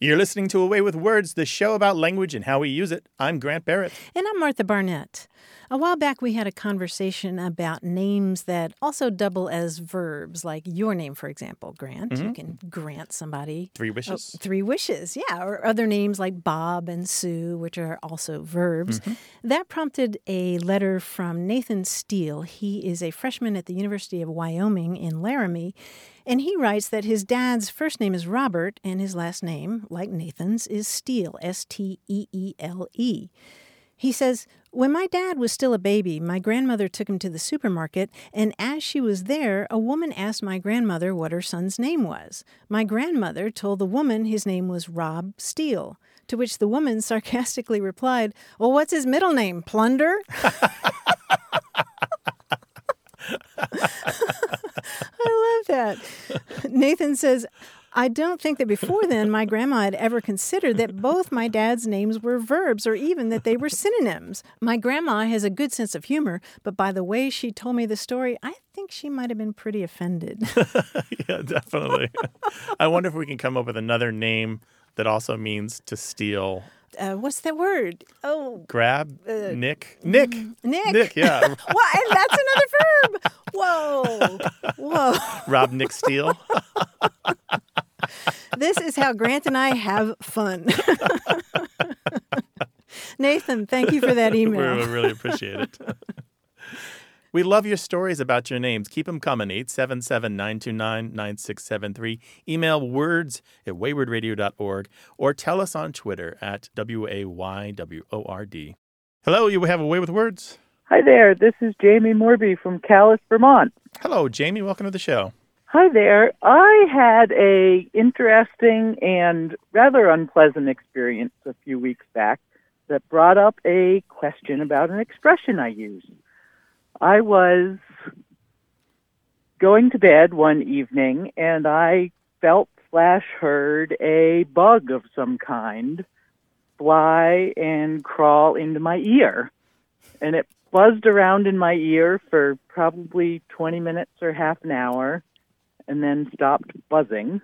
You're listening to A Way with Words, the show about language and how we use it. I'm Grant Barrett. And I'm Martha Barnette. A while back, we had a conversation about names that also double as verbs, like your name, for example, Grant. Mm-hmm. You can grant somebody three wishes. Oh, three wishes, yeah. Or other names like Bob and Sue, which are also verbs. Mm-hmm. That prompted a letter from Nathan Steele. He is a freshman at the University of Wyoming in Laramie. And he writes that his dad's first name is Robert and his last name, like Nathan's, is Steele, S T E E L E. He says, When my dad was still a baby, my grandmother took him to the supermarket, and as she was there, a woman asked my grandmother what her son's name was. My grandmother told the woman his name was Rob Steele, to which the woman sarcastically replied, Well, what's his middle name? Plunder? I love that. Nathan says, I don't think that before then my grandma had ever considered that both my dad's names were verbs or even that they were synonyms. My grandma has a good sense of humor, but by the way she told me the story, I think she might have been pretty offended. yeah, definitely. I wonder if we can come up with another name that also means to steal uh, what's that word? Oh, grab, uh, Nick, Nick, Nick, Nick. Yeah. what? And that's another verb. Whoa, whoa. Rob Nick Steele. this is how Grant and I have fun. Nathan, thank you for that email. We really appreciate it. We love your stories about your names. Keep them coming. 877 929 9673. Email words at waywordradio.org or tell us on Twitter at W A Y W O R D. Hello, you have a way with words. Hi there. This is Jamie Morby from Calais, Vermont. Hello, Jamie. Welcome to the show. Hi there. I had a interesting and rather unpleasant experience a few weeks back that brought up a question about an expression I use. I was going to bed one evening and I felt slash heard a bug of some kind fly and crawl into my ear. And it buzzed around in my ear for probably 20 minutes or half an hour and then stopped buzzing.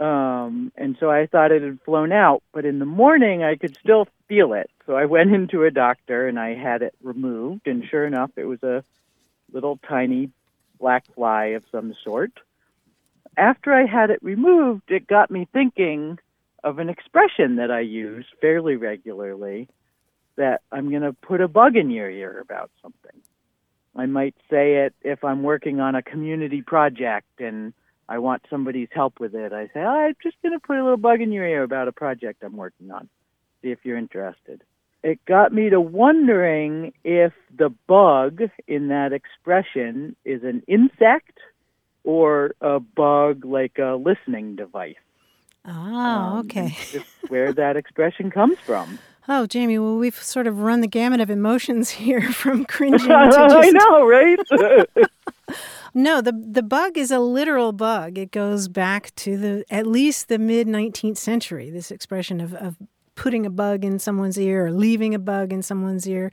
Um, and so I thought it had flown out, but in the morning I could still feel it. So I went into a doctor and I had it removed, and sure enough, it was a little tiny black fly of some sort. After I had it removed, it got me thinking of an expression that I use fairly regularly that I'm going to put a bug in your ear about something. I might say it if I'm working on a community project and I want somebody's help with it. I say, oh, I'm just going to put a little bug in your ear about a project I'm working on. See if you're interested. It got me to wondering if the bug in that expression is an insect or a bug like a listening device. Oh, um, okay. where that expression comes from. Oh, Jamie, well, we've sort of run the gamut of emotions here from cringing to just... I know, right? No, the the bug is a literal bug. It goes back to the at least the mid 19th century. This expression of, of putting a bug in someone's ear or leaving a bug in someone's ear.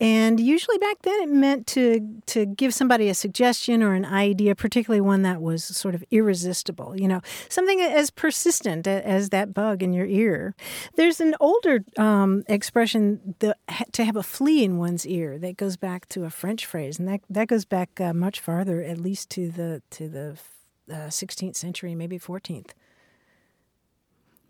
And usually back then it meant to to give somebody a suggestion or an idea, particularly one that was sort of irresistible, you know, something as persistent as that bug in your ear. There's an older um, expression the, to have a flea in one's ear that goes back to a French phrase, and that that goes back uh, much farther, at least to the to the uh, 16th century, maybe 14th.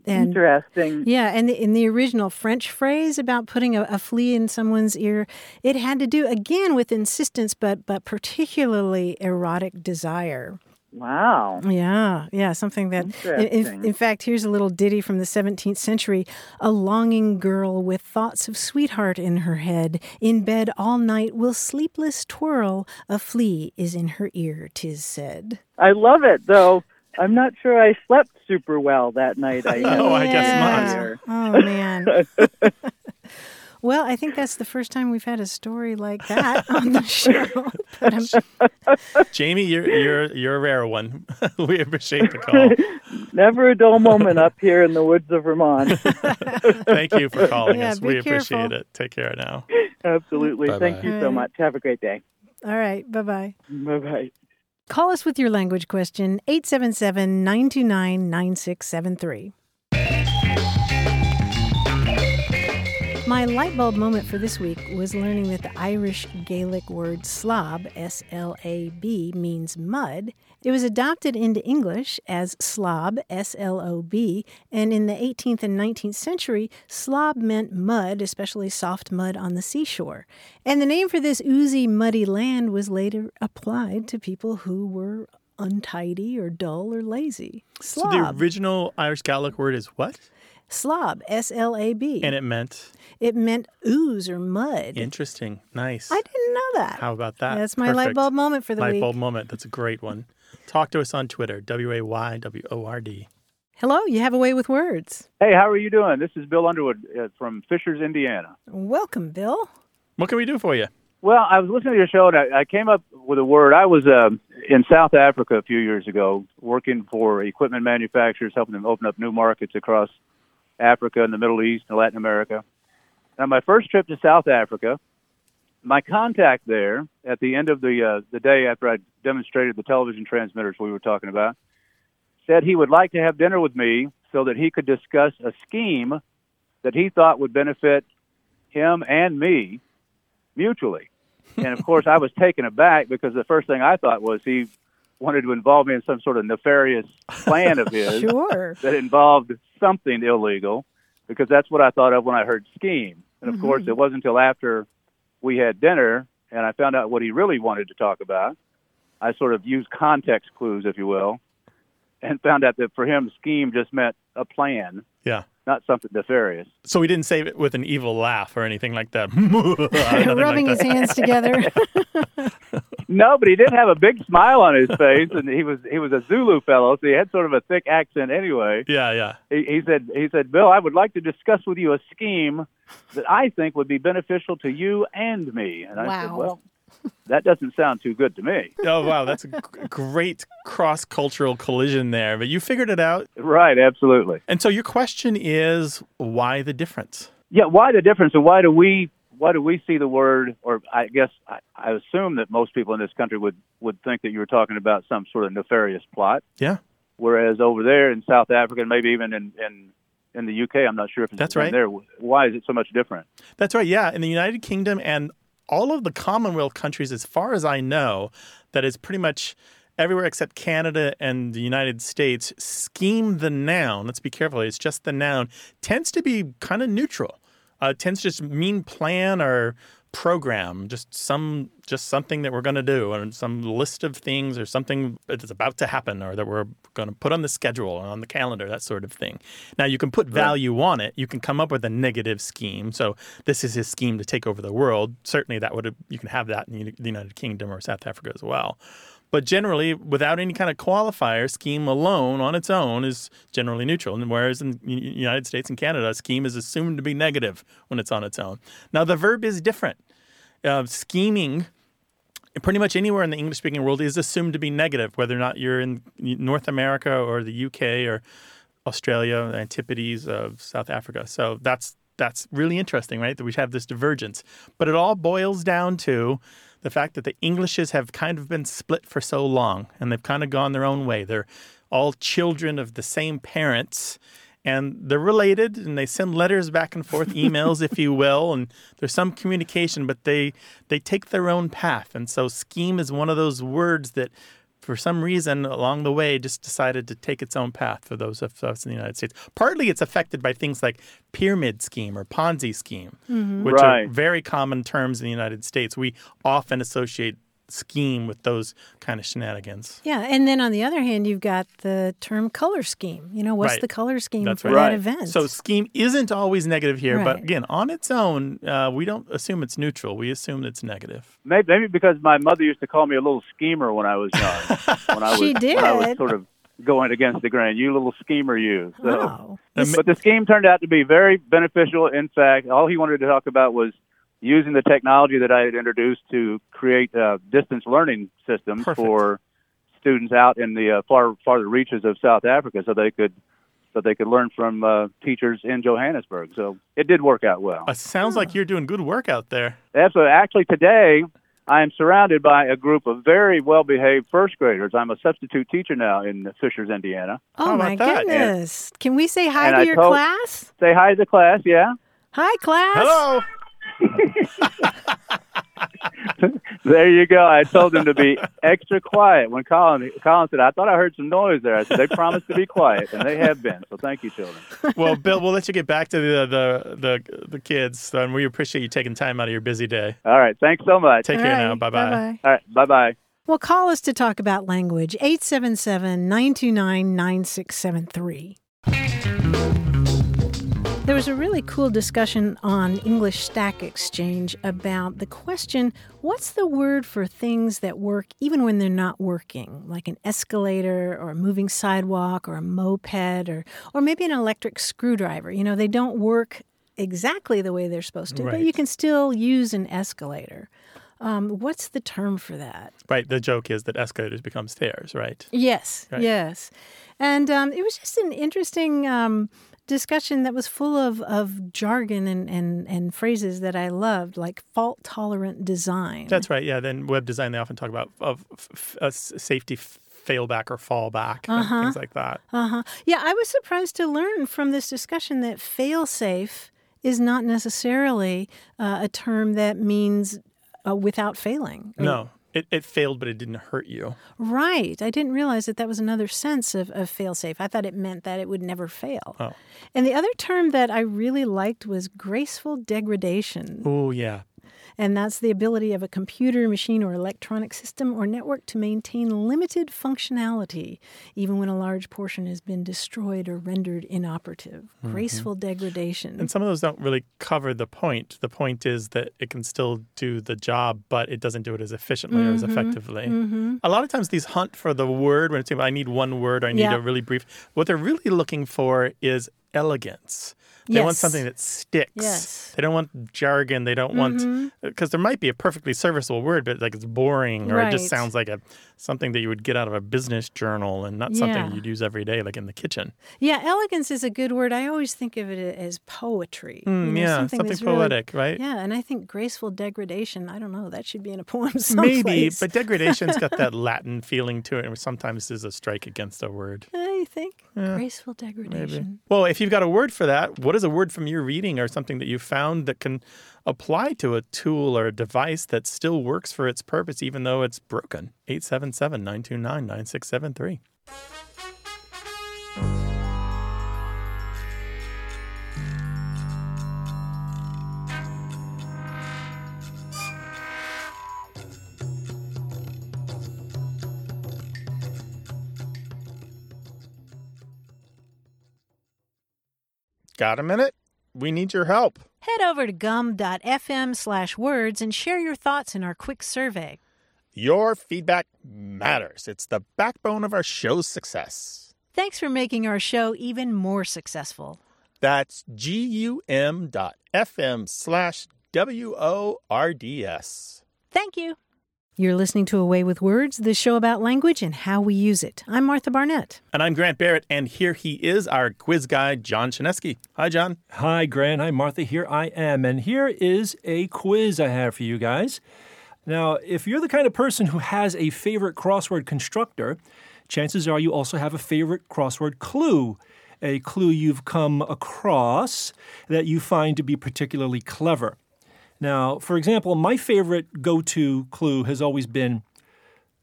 And, Interesting. Yeah, and in the original French phrase about putting a, a, flea in someone's ear, it had to do again with insistence, but but particularly erotic desire. Wow. Yeah, yeah, something that. In, in, fact, here's a little ditty from the 17th century. A longing girl with thoughts of sweetheart in her head, in bed all night will sleepless twirl. A flea is in her ear, tis said. I love it, though I'm not sure I slept super well that night. I Oh, I guess not. Here. Oh man. well, I think that's the first time we've had a story like that on the show. But I'm- Jamie, you're you're you're a rare one. we appreciate the call. Never a dull moment up here in the woods of Vermont. Thank you for calling Yeah, us. be We appreciate careful. it. Take care now. Absolutely. Bye-bye. Thank you so much. Have a great day. all right. Bye bye. Bye bye. Call us with your language question 877 929 9673. My light bulb moment for this week was learning that the Irish Gaelic word slob, S L A B, means mud. It was adopted into English as slob, S L O B, and in the 18th and 19th century, slob meant mud, especially soft mud on the seashore. And the name for this oozy, muddy land was later applied to people who were untidy or dull or lazy. Slob. So the original Irish Gaelic word is what? slob, S L A B. And it meant It meant ooze or mud. interesting. Nice. I didn't know that. How about that? That's my light bulb moment for the Light week. bulb moment. That's a great one. Talk to us on Twitter. W A Y W O R D. Hello, you have a way with words. Hey, how are you doing? This is Bill Underwood uh, from Fishers, Indiana. Welcome, Bill. What can we do for you? Well, I was listening to your show and I, I came up with a word. I was uh, in South Africa a few years ago working for equipment manufacturers, helping them open up new markets across Africa and the Middle East and Latin America. And on my first trip to South Africa, my contact there at the end of the uh, the day after I demonstrated the television transmitters we were talking about said he would like to have dinner with me so that he could discuss a scheme that he thought would benefit him and me mutually. And of course, I was taken aback because the first thing I thought was he wanted to involve me in some sort of nefarious plan of his Sure. that involved something illegal because that's what I thought of when I heard scheme. And of course, it wasn't until after we had dinner and I found out what he really wanted to talk about. I sort of used context clues, if you will, and found out that for him, scheme just meant a plan, Yeah. Not something nefarious. So we didn't say it with an evil laugh or anything like that. Rubbing like his hands together. No, but he did have a big smile on his face, and he was he was a Zulu fellow, so he had sort of a thick accent anyway. Yeah, yeah. He, he said he said, Bill, I would like to discuss with you a scheme that I think would be beneficial to you and me. And I said, well, that doesn't sound too good to me. Oh wow, that's a great cross-cultural collision there. But you figured it out. Right, absolutely. And so your question is why the difference? Yeah, why the difference, and why do we why do we see the word? Or I guess I, I assume that most people in this country would would think that you were talking about some sort of nefarious plot. Yeah. Whereas over there in South Africa, and maybe even in in, in the UK, I'm not sure if it's That's right. there. Why is it so much different? That's right. Yeah, in the United Kingdom and all of the Commonwealth countries, as far as I know, that is pretty much everywhere except Canada and the United States. Scheme the noun. Let's be careful. It's just the noun. Tends to be kind of neutral. Uh, tends to just mean plan or program. Just some, just something that we're going to do, or some list of things, or something that's about to happen, or that we're going to put on the schedule or on the calendar. That sort of thing. Now you can put value on it. You can come up with a negative scheme. So this is his scheme to take over the world. Certainly, that would you can have that in the United Kingdom or South Africa as well. But generally, without any kind of qualifier, scheme alone on its own is generally neutral. And whereas in the United States and Canada, scheme is assumed to be negative when it's on its own. Now, the verb is different. Uh, scheming, pretty much anywhere in the English speaking world, is assumed to be negative, whether or not you're in North America or the UK or Australia, the Antipodes of South Africa. So that's that's really interesting, right? That we have this divergence. But it all boils down to the fact that the Englishes have kind of been split for so long and they've kind of gone their own way. They're all children of the same parents and they're related and they send letters back and forth, emails, if you will, and there's some communication, but they they take their own path. And so scheme is one of those words that for some reason along the way just decided to take its own path for those of us in the United States. Partly it's affected by things like pyramid scheme or Ponzi scheme, mm-hmm. which are very common terms in the United States. We often associate scheme with those kind of shenanigans. yeah, and then on the other hand, you've got the term color scheme. You know, what's Right. the color scheme That's for right. that event? So scheme isn't always negative here, but again, on its own, uh, we don't assume it's neutral. We assume it's negative. Maybe, maybe because my mother used to call me a little schemer when I was young. when I was, She When I was sort of going against the grain. You little schemer, you. So, Oh. but the scheme turned out to be very beneficial. In fact, all he wanted to talk about was using the technology that I had introduced to create uh, distance learning systems Perfect. for students out in the uh, far farther reaches of South Africa, so they could so they could learn from uh, teachers in Johannesburg. So it did work out well. Uh, sounds like you're doing good work out there. Absolutely. Actually, today I am surrounded by a group of very well behaved first graders. I'm a substitute teacher now in Fishers, Indiana. Oh How my that? goodness. Can we say hi to I your told- class? Say hi to the class, yeah? Hi, class. Hello. There you go. I told them to be extra quiet when Colin Colin said, "I thought I heard some noise there." I said, "They promised to be quiet, and they have been." So thank you, children. Well, Bill, we'll let you get back to the the the, the kids, and we appreciate you taking time out of your busy day. All right, thanks so much. Take All care right, now. Bye bye. bye-bye. All right, bye bye. Well, call us to talk about language, 877 929 9673. There was a really cool discussion on English Stack Exchange about the question what's the word for things that work even when they're not working, like an escalator or a moving sidewalk or a moped or, or maybe an electric screwdriver? You know, they don't work exactly the way they're supposed to, but you can still use an escalator. Um, what's the term for that? Right. The joke is that escalators become stairs, right? Yes, Right. yes. And um, it was just an interesting um, discussion that was full of, of jargon and, and, and phrases that I loved, like fault tolerant design. That's right. Yeah. Then web design, they often talk about of f- f- a s- safety failback or fallback, and Uh-huh. things like that. Uh huh. Yeah, I was surprised to learn from this discussion that fail safe is not necessarily uh, a term that means uh, without failing. No, it, it failed, but it didn't hurt you. Right. I didn't realize that that was another sense of, of fail safe. I thought it meant that it would never fail. Oh. And the other term that I really liked was graceful degradation. Oh, yeah. And that's the ability of a computer, machine, or electronic system or network to maintain limited functionality, even when a large portion has been destroyed or rendered inoperative. Graceful degradation. And some of those don't really cover the point. The point is that it can still do the job, but it doesn't do it as efficiently or as Mm-hmm. effectively. A lot of times, these hunt for the word when it's I need one word, I need Yeah. a really brief. What they're really looking for is elegance. They want something that sticks. Yes. Mm-hmm. They don't want jargon. They don't want because there might be a perfectly serviceable word, but like it's boring or it just sounds like a something that you would get out of a business journal and not something you'd use every day, like in the kitchen. yeah, elegance is a good word. I always think of it as poetry. you Mm, know, yeah, something something that's really- poetic, right? Yeah, and I think graceful degradation, I don't know, that should be in a poem Maybe, but degradation's got that Latin feeling to it, and sometimes is a strike against a word. I think graceful Maybe. degradation. Well, if you've got a word for that, what is a word from your reading or something that you found that can apply to a tool or a device that still works for its purpose, even though it's broken? 877 929 9673. Got a minute? We need your help. Head over to gum.fm slash words and share your thoughts in our quick survey. Your feedback matters. It's the backbone of our show's success. Thanks for making our show even more successful. That's gum.fm slash W O R D S. Thank you. You're listening to A Way with Words, the show about language and how we use it. I'm Martha Barnette. And I'm Grant Barrett, and here he is, our quiz guy, John Chaneski. Hi, John. Hi, Grant. Hi, Martha. Here I am. And here is a quiz I have for you guys. Now, if you're the kind of person who has a favorite crossword constructor, chances are you also have a favorite crossword clue. A clue you've come across that you find to be particularly clever. Now, for example, my favorite go to clue has always been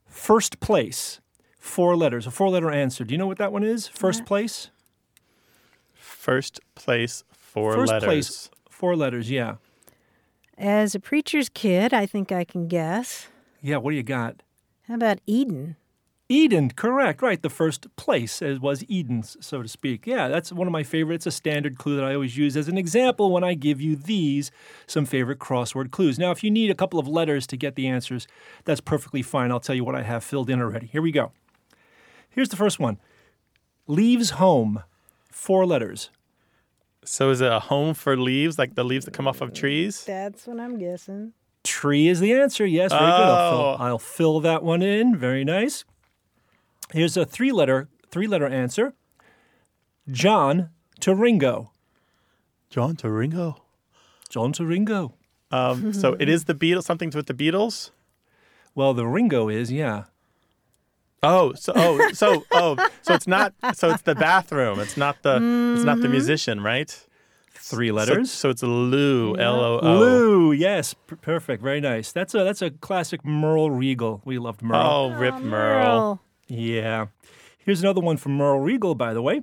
first place. Four letters, a four letter answer. Do you know what that one is? First place? First place, four First letters. place, four letters, yeah. As a preacher's kid, I think I can guess. Yeah, what do you got? How about Eden? Eden, correct, right. The first place as was Eden's, so to speak. Yeah, that's one of my favorites, a standard clue that I always use as an example when I give you these, some favorite crossword clues. Now, if you need a couple of letters to get the answers, that's perfectly fine. I'll tell you what I have filled in already. Here we go. Here's the first one Leaves home. Four letters. So is it a home for leaves, like the leaves that come off of trees? That's what I'm guessing. Tree is the answer. Yes, very good. I'll Oh. fill, I'll fill that one in. Very nice. Here's a three letter three letter answer. John to Ringo. John to Ringo. John to Ringo. Um, so it is the Beatles, something with the Beatles? Well, the Ringo is, yeah. Oh, so oh, so oh, so it's not so it's the bathroom. It's not the it's not the musician, right? Three letters. so it's Lou, L O O. Lou, yes, p- perfect, very nice. That's a that's a classic Merl Reagle. We loved Merl. Oh, Rip Merl. Yeah. Here's another one from Merl Reagle, by the way.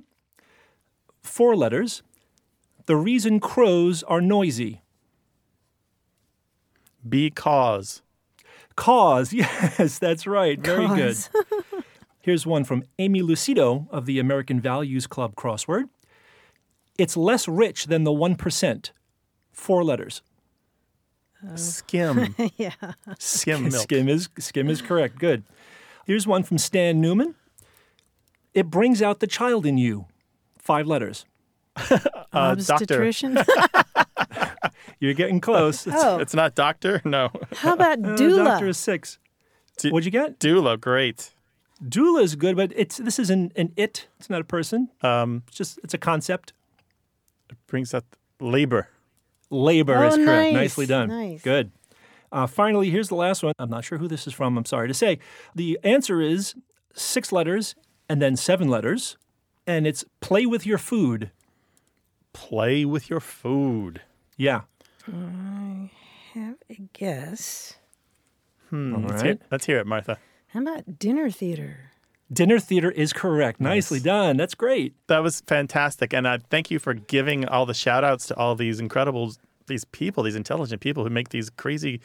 Four letters. The reason crows are noisy. Because. Cause, yes, that's right. Very Cause. good. Here's one from Amy Lucido of the American Values Club crossword. It's less rich than the 1%. Four letters. Skim. yeah. Skim milk. Skim is skim is correct. Good. Here's one from Stan Newman. It brings out the child in you. Five letters. Uh. Obstetrician. You're getting close. It's- oh, It's not doctor? No. how about uh, doula? Doctor is six. Du- What'd you get? Doula, great. Doula is good, but it's this is an, an it. It's not a person. Um, It's just it's a concept. It brings up labor. Labor Oh, is correct. nice, Nicely done. nice. Good. Uh, finally, here's the last one. I'm not sure who this is from. I'm sorry to say. The answer is six letters and then seven letters, and it's play with your food. Play with your food. Yeah. I have a guess. All Let's, hear, let's hear it, Martha. How about dinner theater? Dinner theater is correct. Nicely done. That's great. That was fantastic. And uh, thank you for giving all the shout outs to all these incredible, these people, these intelligent people who make these crazy,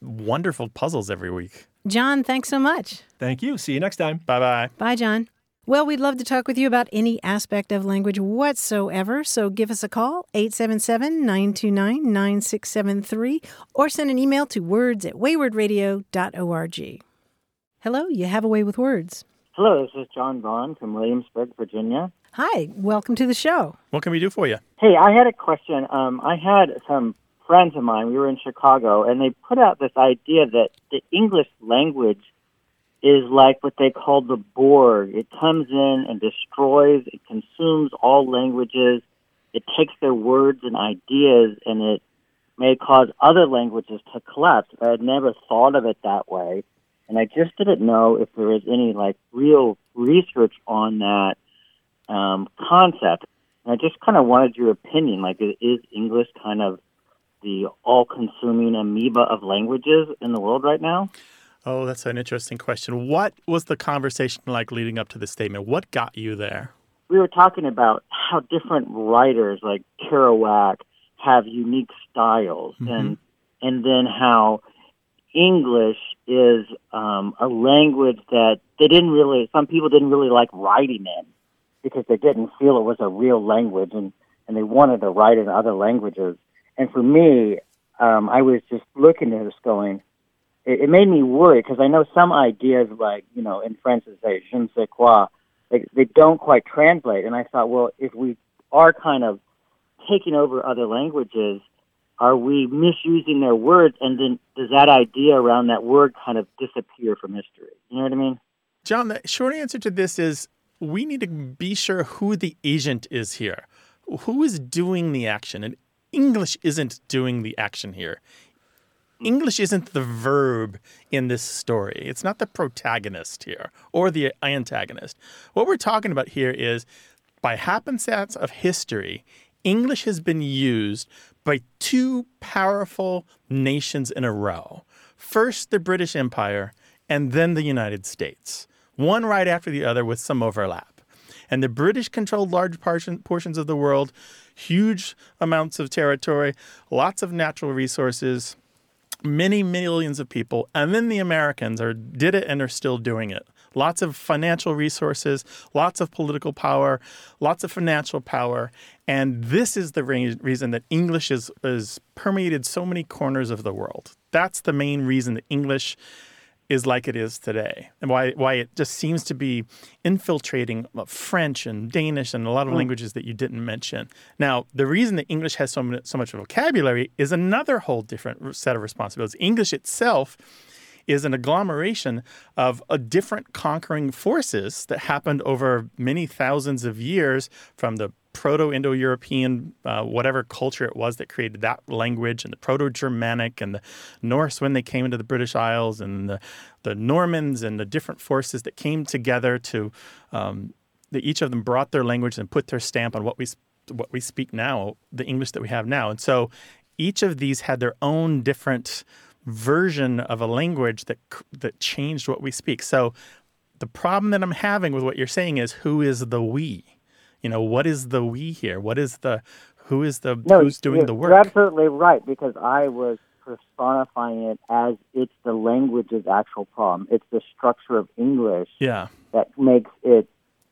wonderful puzzles every week. John, thanks so much. Thank you. See you next time. Bye bye. Bye, John. Well, we'd love to talk with you about any aspect of language whatsoever. So give us a call, 877 929 9673, or send an email to words at waywordradio.org. Hello, you have a way with words. Hello, this is John Vaughn from Williamsburg, Virginia. Hi, welcome to the show. What can we do for you? Hey, I had a question. Um, I had some friends of mine. We were in Chicago, and they put out this idea that the English language is like what they call the Borg. It comes in and destroys. It consumes all languages. It takes their words and ideas, and it may cause other languages to collapse. I had never thought of it that way, and I just didn't know if there was any like real research on that um, concept. And I just kind of wanted your opinion. Like, is English kind of the all-consuming amoeba of languages in the world right now? Oh, that's an interesting question. What was the conversation like leading up to this statement? What got you there? We were talking about how different writers, like Kerouac, have unique styles, and and then how English is um, a language that they didn't really. Some people didn't really like writing in because they didn't feel it was a real language, and and they wanted to write in other languages. And for me, um, I was just looking at this, going, it, it made me worry because I know some ideas, like you know, in French, they say "je ne sais quoi," they, they don't quite translate. And I thought, well, if we are kind of taking over other languages, are we misusing their words? And then does that idea around that word kind of disappear from history? You know what I mean? John, the short answer to this is we need to be sure who the agent is here. Who is doing the action? And English isn't doing the action here. English isn't the verb in this story. It's not the protagonist here or the antagonist. What we're talking about here is by happenstance of history, English has been used by two powerful nations in a row. First, the British Empire, and then the United States, one right after the other with some overlap. And the British controlled large portions of the world, huge amounts of territory, lots of natural resources, many millions of people. And then the Americans are, did it and are still doing it. Lots of financial resources, lots of political power, lots of financial power. And this is the re- reason that English is, is permeated so many corners of the world. That's the main reason that English is like it is today, and why why it just seems to be infiltrating uh, French and Danish and a lot of mm. languages that you didn't mention. Now, the reason that English has so much, so much vocabulary is another whole different set of responsibilities. English itself is an agglomeration of a different conquering forces that happened over many thousands of years from the Proto-Indo-European, uh, whatever culture it was that created that language, and the Proto-Germanic and the Norse when they came into the British Isles, and the, the Normans and the different forces that came together to um, that each of them brought their language and put their stamp on what we what we speak now, the English that we have now, and so each of these had their own different version of a language that that changed what we speak. So the problem that I'm having with what you're saying is who is the we? You know, what is the we here? What is the who is the No, who's doing the work? You're absolutely right because I was personifying it as it's the language's actual problem. It's the structure of English Yeah. that makes it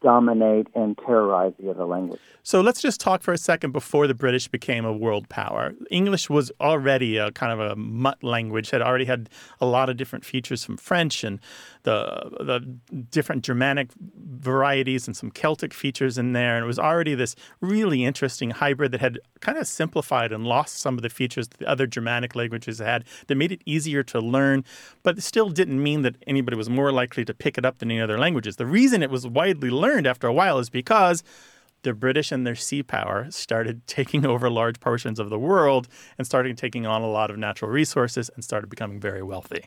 dominate and terrorize the other language. So let's just talk for a second before the British became a world power. English was already a kind of a mutt language, had already had a lot of different features from French and the the different Germanic varieties and some Celtic features in there. And it was already this really interesting hybrid that had kind of simplified and lost some of the features that the other Germanic languages had that made it easier to learn, but it still didn't mean that anybody was more likely to pick it up than any other languages. The reason it was widely learned after a while is because the British and their sea power started taking over large portions of the world and started taking on a lot of natural resources and started becoming very wealthy.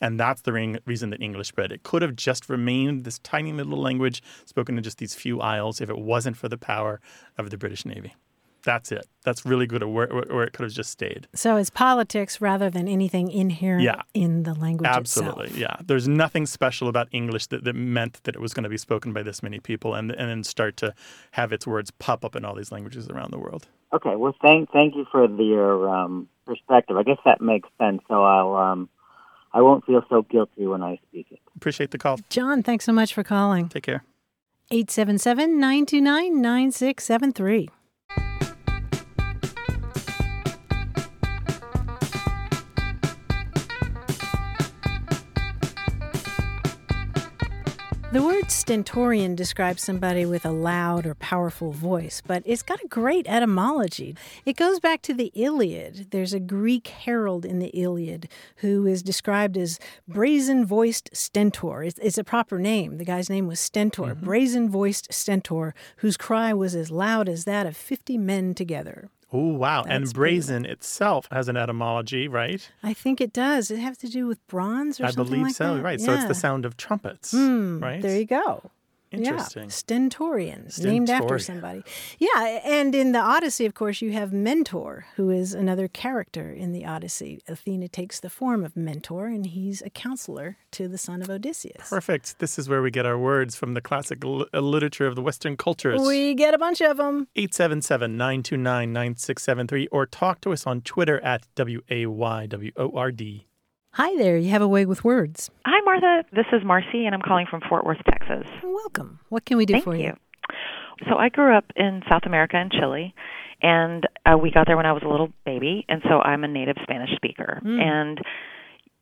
And that's the reason that English spread. It could have just remained this tiny little language spoken in just these few isles if it wasn't for the power of the British Navy. That's it. That's really good at where, where it could have just stayed. So it's politics rather than anything inherent Yeah. in the language Absolutely, itself. yeah. There's nothing special about English that, that meant that it was going to be spoken by this many people and, and then start to have its words pop up in all these languages around the world. Okay, well, thank thank you for the, your um, perspective. I guess that makes sense. So I'll um, I won't feel so guilty when I speak it. Appreciate the call. John, thanks so much for calling. Take care. 877 929 9673. The word stentorian describes somebody with a loud or powerful voice, but it's got a great etymology. It goes back to the Iliad. There's a Greek herald in the Iliad who is described as brazen voiced stentor. It's, it's a proper name. The guy's name was Stentor, mm-hmm. brazen voiced stentor, whose cry was as loud as that of 50 men together. Oh, wow. That's and brazen itself has an etymology, right? I think it does. It has to do with bronze or I something I believe like so, that? right. So it's the sound of trumpets, Hmm, right? There you go. Interesting. Yeah. Stentorian, named after somebody. Yeah, and in the Odyssey, of course, you have Mentor, who is another character in the Odyssey. Athena takes the form of Mentor, and he's a counselor to the son of Odysseus. Perfect. This is where we get our words from the classic li- uh, literature of the Western cultures. We get a bunch of them. 877 929 9673 or talk to us on Twitter at W A Y W O R D. Hi there, you have a way with words. Hi, Martha. This is Marcy, and I'm calling from Fort Worth, Texas. Welcome. What can we do Thank for you. So I grew up in South America in Chile, and uh, we got there when I was a little baby, and so I'm a native Spanish speaker. And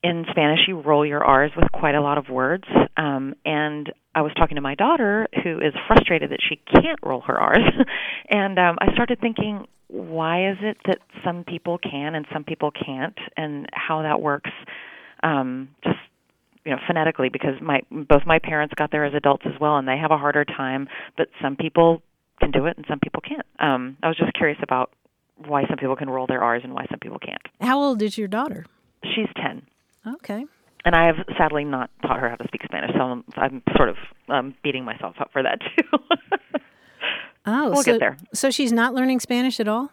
in Spanish, you roll your R's with quite a lot of words. Um, and I was talking to my daughter, who is frustrated that she can't roll her R's, and um, I started thinking, why is it that some people can and some people can't, and how that works? Um, just you know phonetically because my both my parents got there as adults as well and they have a harder time but some people can do it and some people can't um i was just curious about why some people can roll their r's and why some people can't How old is your daughter? she's 10 Okay. and i have sadly not taught her how to speak spanish so i'm, I'm sort of um beating myself up for that too Oh, We'll so, get there. So she's not learning Spanish at all?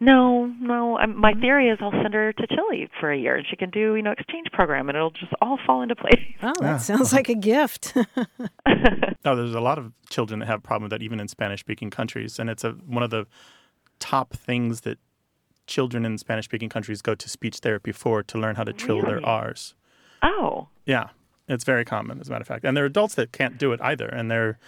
no no um, my theory is i'll send her to chile for a year and she can do you know exchange program and it'll just all fall into place Oh, that sounds like a gift. No, there's a lot of children that have a problem with that, even in Spanish speaking countries. And it's a, one of the top things that children in Spanish speaking countries go to speech therapy for to learn how to trill their R's. oh Yeah, it's very common, as a matter of fact. And there are adults that can't do it either. And they're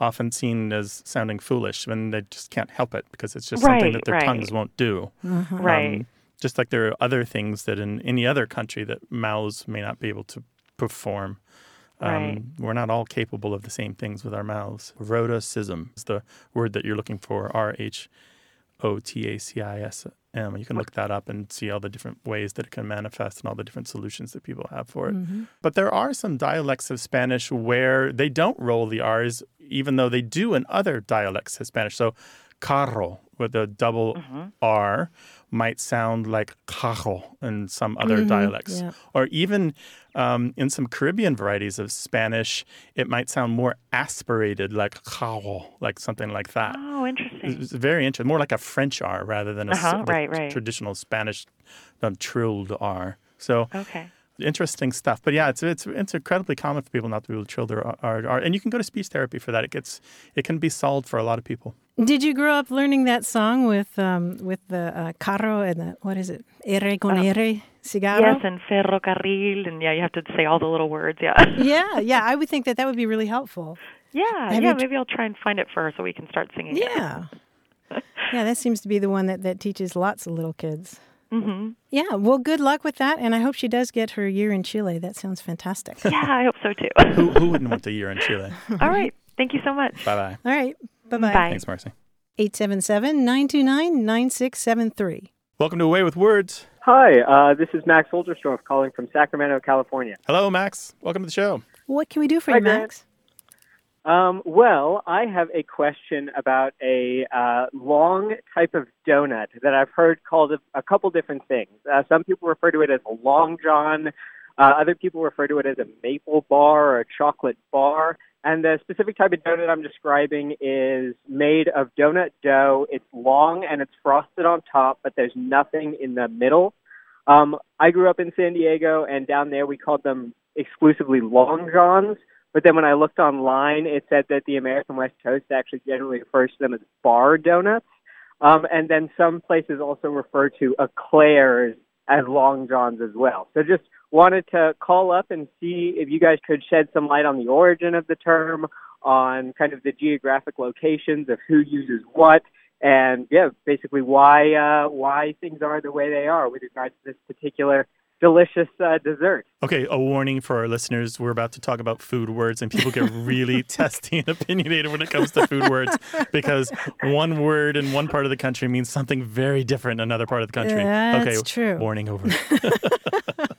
often seen as sounding foolish when they just can't help it because it's just something that their right. tongues won't do. right Um, just like there are other things that in any other country that mouths may not be able to perform. Um, Right. We're not all capable of the same things with our mouths. Rhotacism is the word that you're looking for. R H O T A C I S M. You can look that up and see all the different ways that it can manifest and all the different solutions that people have for it. Mm-hmm. But there are some dialects of Spanish where they don't roll the R's, even though they do in other dialects of Spanish. So, carro with a double mm-hmm. R might sound like cajo in some other mm-hmm. dialects. yeah. Or even um, in some Caribbean varieties of Spanish, it might sound more aspirated, like cajo, like something like that. Oh, interesting. It's very interesting, more like a French R rather than a Uh-huh, right, right. traditional Spanish um, trilled R. So Okay. Interesting stuff. But yeah, it's it's it's incredibly common for people not to be able to trill their art, R. And you can go to speech therapy for that. It gets it can be solved for a lot of people. Did you grow up learning that song with um, with the uh, carro and the what is it? R con R cigarro. Yes, and ferrocarril, and yeah, you have to say all the little words. Yeah. Yeah, yeah. I would think that that would be really helpful. yeah, Have yeah. you Maybe I'll try and find it for her so we can start singing. Yeah. Yeah, that seems to be the one that, that teaches lots of little kids. Hmm Yeah, well, good luck with that. And I hope she does get her year in Chile. That sounds fantastic. Yeah, I hope so too. Who who wouldn't want a year in Chile? all right. Thank you so much. Bye bye. All right. Bye bye. Bye. Thanks, Marcy. 877 929 9673. Welcome to A Way with Words. Hi, uh, this is Max Olderstorff calling from Sacramento, California. Hello, Max. Welcome to the show. What can we do for Hi, you, Grant. Max? Um, well, I have a question about a uh, long type of donut that I've heard called a, a couple different things. Uh, some people refer to it as a long john. Uh, other people refer to it as a maple bar or a chocolate bar. And the specific type of donut I'm describing is made of donut dough. It's long and it's frosted on top, but there's nothing in the middle. Um, I grew up in San Diego, and down there we called them exclusively long johns. But then when I looked online, it said that the American West Coast actually generally refers to them as bar donuts. Um, and then some places also refer to eclairs as long johns as well. So just wanted to call up and see if you guys could shed some light on the origin of the term, on kind of the geographic locations of who uses what, and yeah, basically why uh, why things are the way they are with regards to this particular delicious uh, dessert. Okay, a warning for our listeners. We're about to talk about food words, and people get really testy and opinionated when it comes to food words because one word in one part of the country means something very different in another part of the country. That's okay, true. warning over.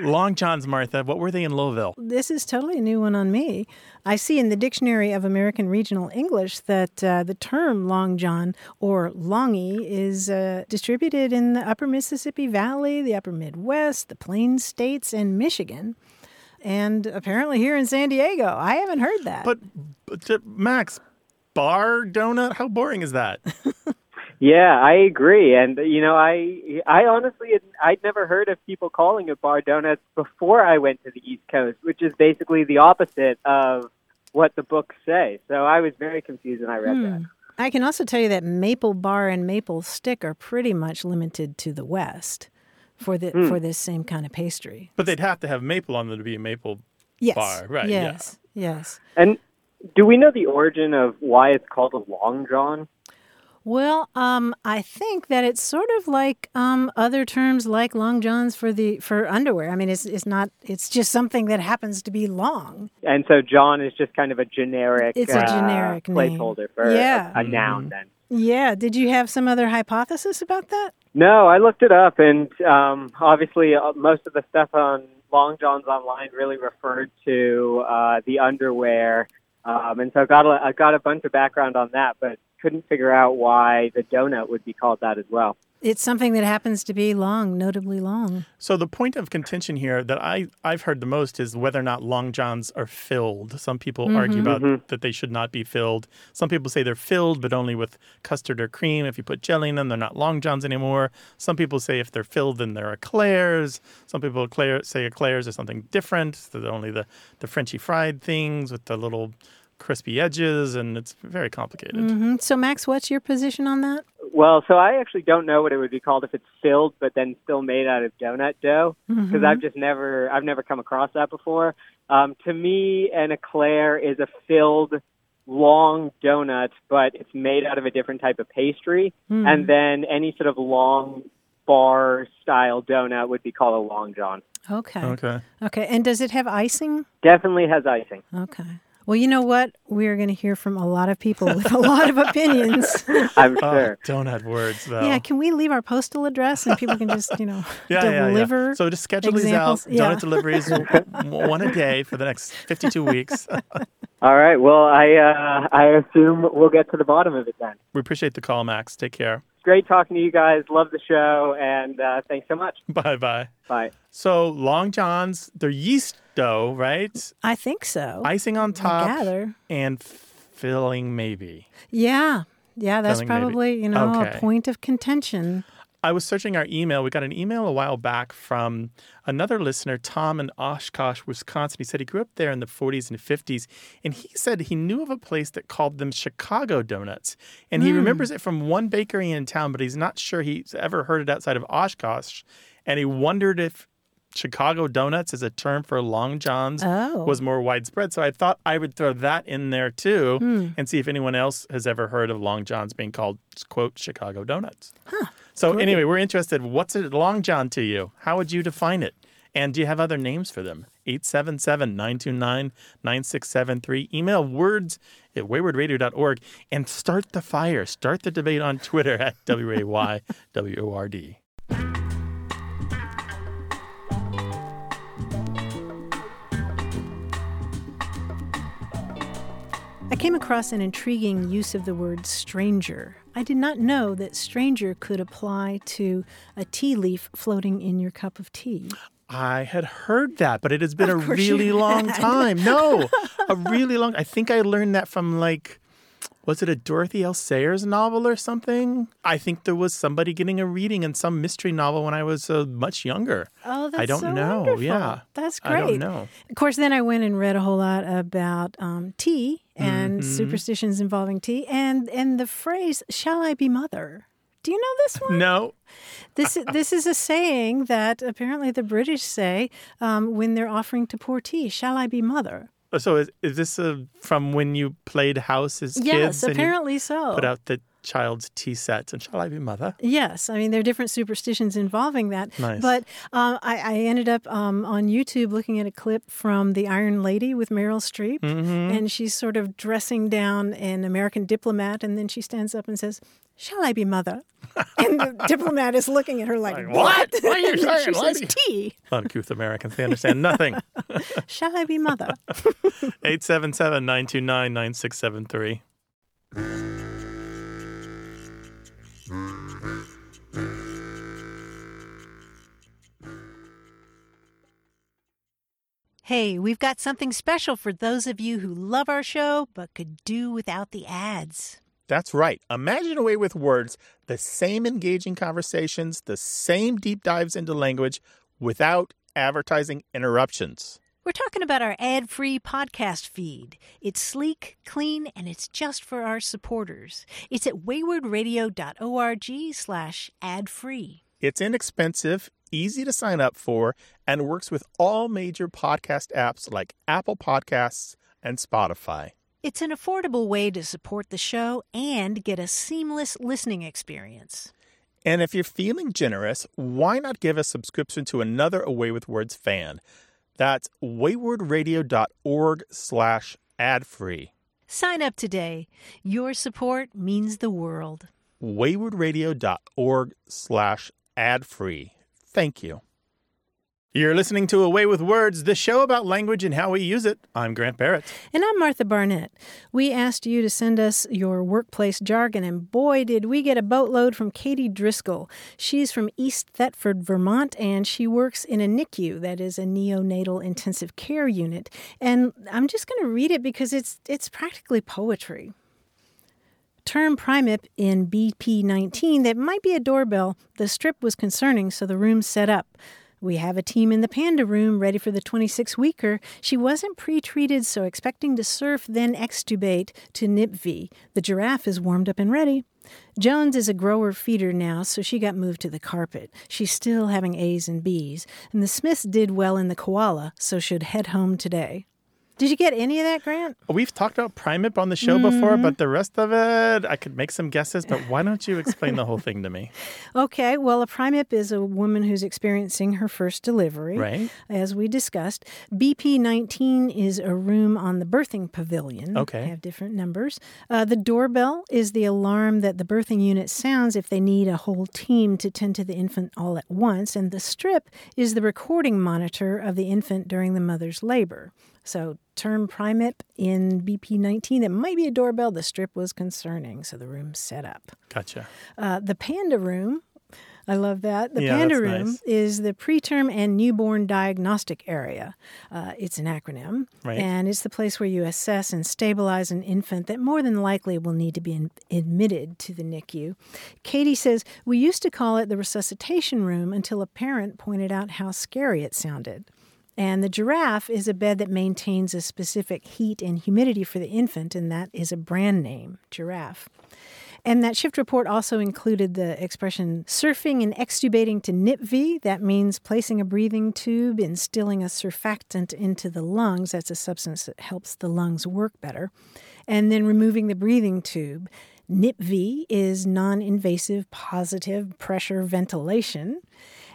Long Johns, Martha, what were they in Louisville? This is totally a new one on me. I see in the Dictionary of American Regional English that uh, the term Long John or Longy is uh, distributed in the upper Mississippi Valley, the upper Midwest, the Plains States, and Michigan. And apparently here in San Diego. I haven't heard that. But, but Max, bar donut? How boring is that? Yeah, I agree, and you know, I I honestly had, I'd never heard of people calling it bar donuts before I went to the East Coast, which is basically the opposite of what the books say. So I was very confused when I read hmm. that. I can also tell you that maple bar and maple stick are pretty much limited to the West for the hmm. for this same kind of pastry. But they'd have to have maple on them to be a maple Yes. bar, right? yeah. Yes. Yes. And do we know the origin of why it's called a long john? Well, um, I think that it's sort of like um, other terms like long johns for the for underwear. I mean, it's it's not. It's just something that happens to be long. And so John is just kind of a generic, It's a uh, generic name. placeholder for a- Yeah. a, noun. Then Yeah. Did you have some other hypothesis about that? no, I looked it up, and um, obviously uh, most of the stuff on long johns online really referred to uh, the underwear, um, and so I got a, I got a bunch of background on that, but couldn't figure out why the donut would be called that as well. It's something that happens to be long, notably long. So the point of contention here that I, I've heard the most is whether or not long johns are filled. Some people mm-hmm. argue about mm-hmm. that they should not be filled. Some people say they're filled, but only with custard or cream. If you put jelly in them, they're not long johns anymore. Some people say if they're filled, then they're eclairs. Some people eclair, say eclairs are something different. They're only the, the Frenchy fried things with the little crispy edges, and it's very complicated. hmm So, Max, what's your position on that? Well, so I actually don't know what it would be called if it's filled, but then still made out of donut dough, because I've just never, I've never come across that before. Um, to me, an eclair is a filled, long donut, but it's made out of a different type of pastry, and then any sort of long bar style donut would be called a long john. Okay. Okay. Okay. And does it have icing? Definitely has icing. Okay. Well, you know what? We're going to hear from a lot of people with a lot of opinions. I'm Oh, sure. donut words, though. Yeah, can we leave our postal address and people can just, you know, Yeah, yeah, yeah. deliver? So just schedule these out. examples? Yeah. Donut deliveries, one a day for the next 52 weeks. All right. Well, I uh, I assume we'll get to the bottom of it then. we appreciate the call, Max. Take care. Great talking to you guys. Love the show, and uh, thanks so much. Bye bye. Bye. So long johns, they're yeast dough, right? I think so. Icing on I top gather. and filling maybe. Yeah. Yeah, that's Filling maybe. probably, you know, Okay. a point of contention. I was searching our email. We got an email a while back from another listener, Tom in Oshkosh, Wisconsin. He said he grew up there in the 40s and 50s, and he said he knew of a place that called them Chicago Donuts. And he remembers it from one bakery in town, but he's not sure he's ever heard it outside of Oshkosh. And he wondered if Chicago Donuts as a term for Long Johns Oh. was more widespread. So I thought I would throw that in there too Hmm. and see if anyone else has ever heard of Long Johns being called, quote, Chicago Donuts. So anyway, we're interested. What's a Long John to you? How would you define it? And do you have other names for them? 877-929-9673. Email words at waywordradio.org and start the fire. Start the debate on Twitter at W-A-Y-W-O-R-D. I came across an intriguing use of the word stranger. I did not know that stranger could apply to a tea leaf floating in your cup of tea. I had heard that, but it has been Of a really long time. No, a really long. I think I learned that from like, was it a Dorothy L. Sayers novel or something? I think there was somebody getting a reading in some mystery novel when I was uh, much younger. Oh, that's I don't so know. wonderful. Yeah, That's great. I don't know. Of course, then I went and read a whole lot about um, tea and Mm-hmm. superstitions involving tea, and and the phrase "Shall I be mother?" Do you know this one? No, This this is a saying that apparently the British say um, when they're offering to pour tea. Shall I be mother? So is, is this uh from when you played house as yes, kids? and you apparently so. put out the child's tea sets and shall I be mother? Yes, I mean there are different superstitions involving that. Nice. But uh, I, I ended up um, on YouTube looking at a clip from The Iron Lady with Meryl Streep, Mm-hmm. and she's sort of dressing down an American diplomat, and then she stands up and says, "Shall I be mother?" and the diplomat is looking at her like, Like, what? What are you then she saying, says, "Tea. Uncouth Americans, they understand nothing. Shall I be mother?" 877 929 9673. Hey, we've got something special for those of you who love our show but could do without the ads. That's right. Imagine A Way with Words, the same engaging conversations, the same deep dives into language without advertising interruptions. We're talking about our ad free podcast feed. It's sleek, clean, and it's just for our supporters. It's at waywordradio.org slash ad free. It's inexpensive, easy to sign up for, and works with all major podcast apps like Apple Podcasts and Spotify. It's an affordable way to support the show and get a seamless listening experience. And if you're feeling generous, why not give a subscription to another A Way with Words fan? That's waywordradio.org slash adfree. Sign up today. Your support means the world. waywordradio.org slash adfree. Thank you. You're listening to A Way with Words, the show about language and how we use it. I'm Grant Barrett. And I'm Martha Barnette. We asked you to send us your workplace jargon, and boy, did we get a boatload from Katie Driscoll. She's from East Thetford, Vermont, and she works in a NICU, that is a neonatal intensive care unit. And I'm just going to read it because it's it's practically poetry. Term primip in BP19 that might be a doorbell. The strip was concerning, so the room set up. We have a team in the panda room ready for the 26 weeker. She wasn't pre treated, so expecting to surf, then extubate to NIPV. The giraffe is warmed up and ready. Jones is a grower feeder now, so she got moved to the carpet. She's still having A's and B's. And the Smiths did well in the koala, so should head home today. Did you get any of that, Grant? We've talked about Primip on the show before, but the rest of it, I could make some guesses. But why don't you explain the whole thing to me? Okay, well, a primip is a woman who's experiencing her first delivery, Right. as we discussed. BP 19 is a room on the birthing pavilion. Okay. They have different numbers. Uh, the doorbell is the alarm that the birthing unit sounds if they need a whole team to tend to the infant all at once. And the strip is the recording monitor of the infant during the mother's labor. So, term primip in BP 19, it might be a doorbell. The strip was concerning, so the room set up. Gotcha. Uh, the Panda Room, I love that. The Yeah, Panda Room nice. is the preterm and newborn diagnostic area. Uh, it's an acronym, Right. and it's the place where you assess and stabilize an infant that more than likely will need to be in- admitted to the NICU. Katie says, We used to call it the resuscitation room until a parent pointed out how scary it sounded. And the giraffe is a bed that maintains a specific heat and humidity for the infant, and that is a brand name, giraffe. And that shift report also included the expression surfing and extubating to NIPV. That means placing a breathing tube, instilling a surfactant into the lungs. That's a substance that helps the lungs work better. And then removing the breathing tube. NIPV is non invasive positive pressure ventilation.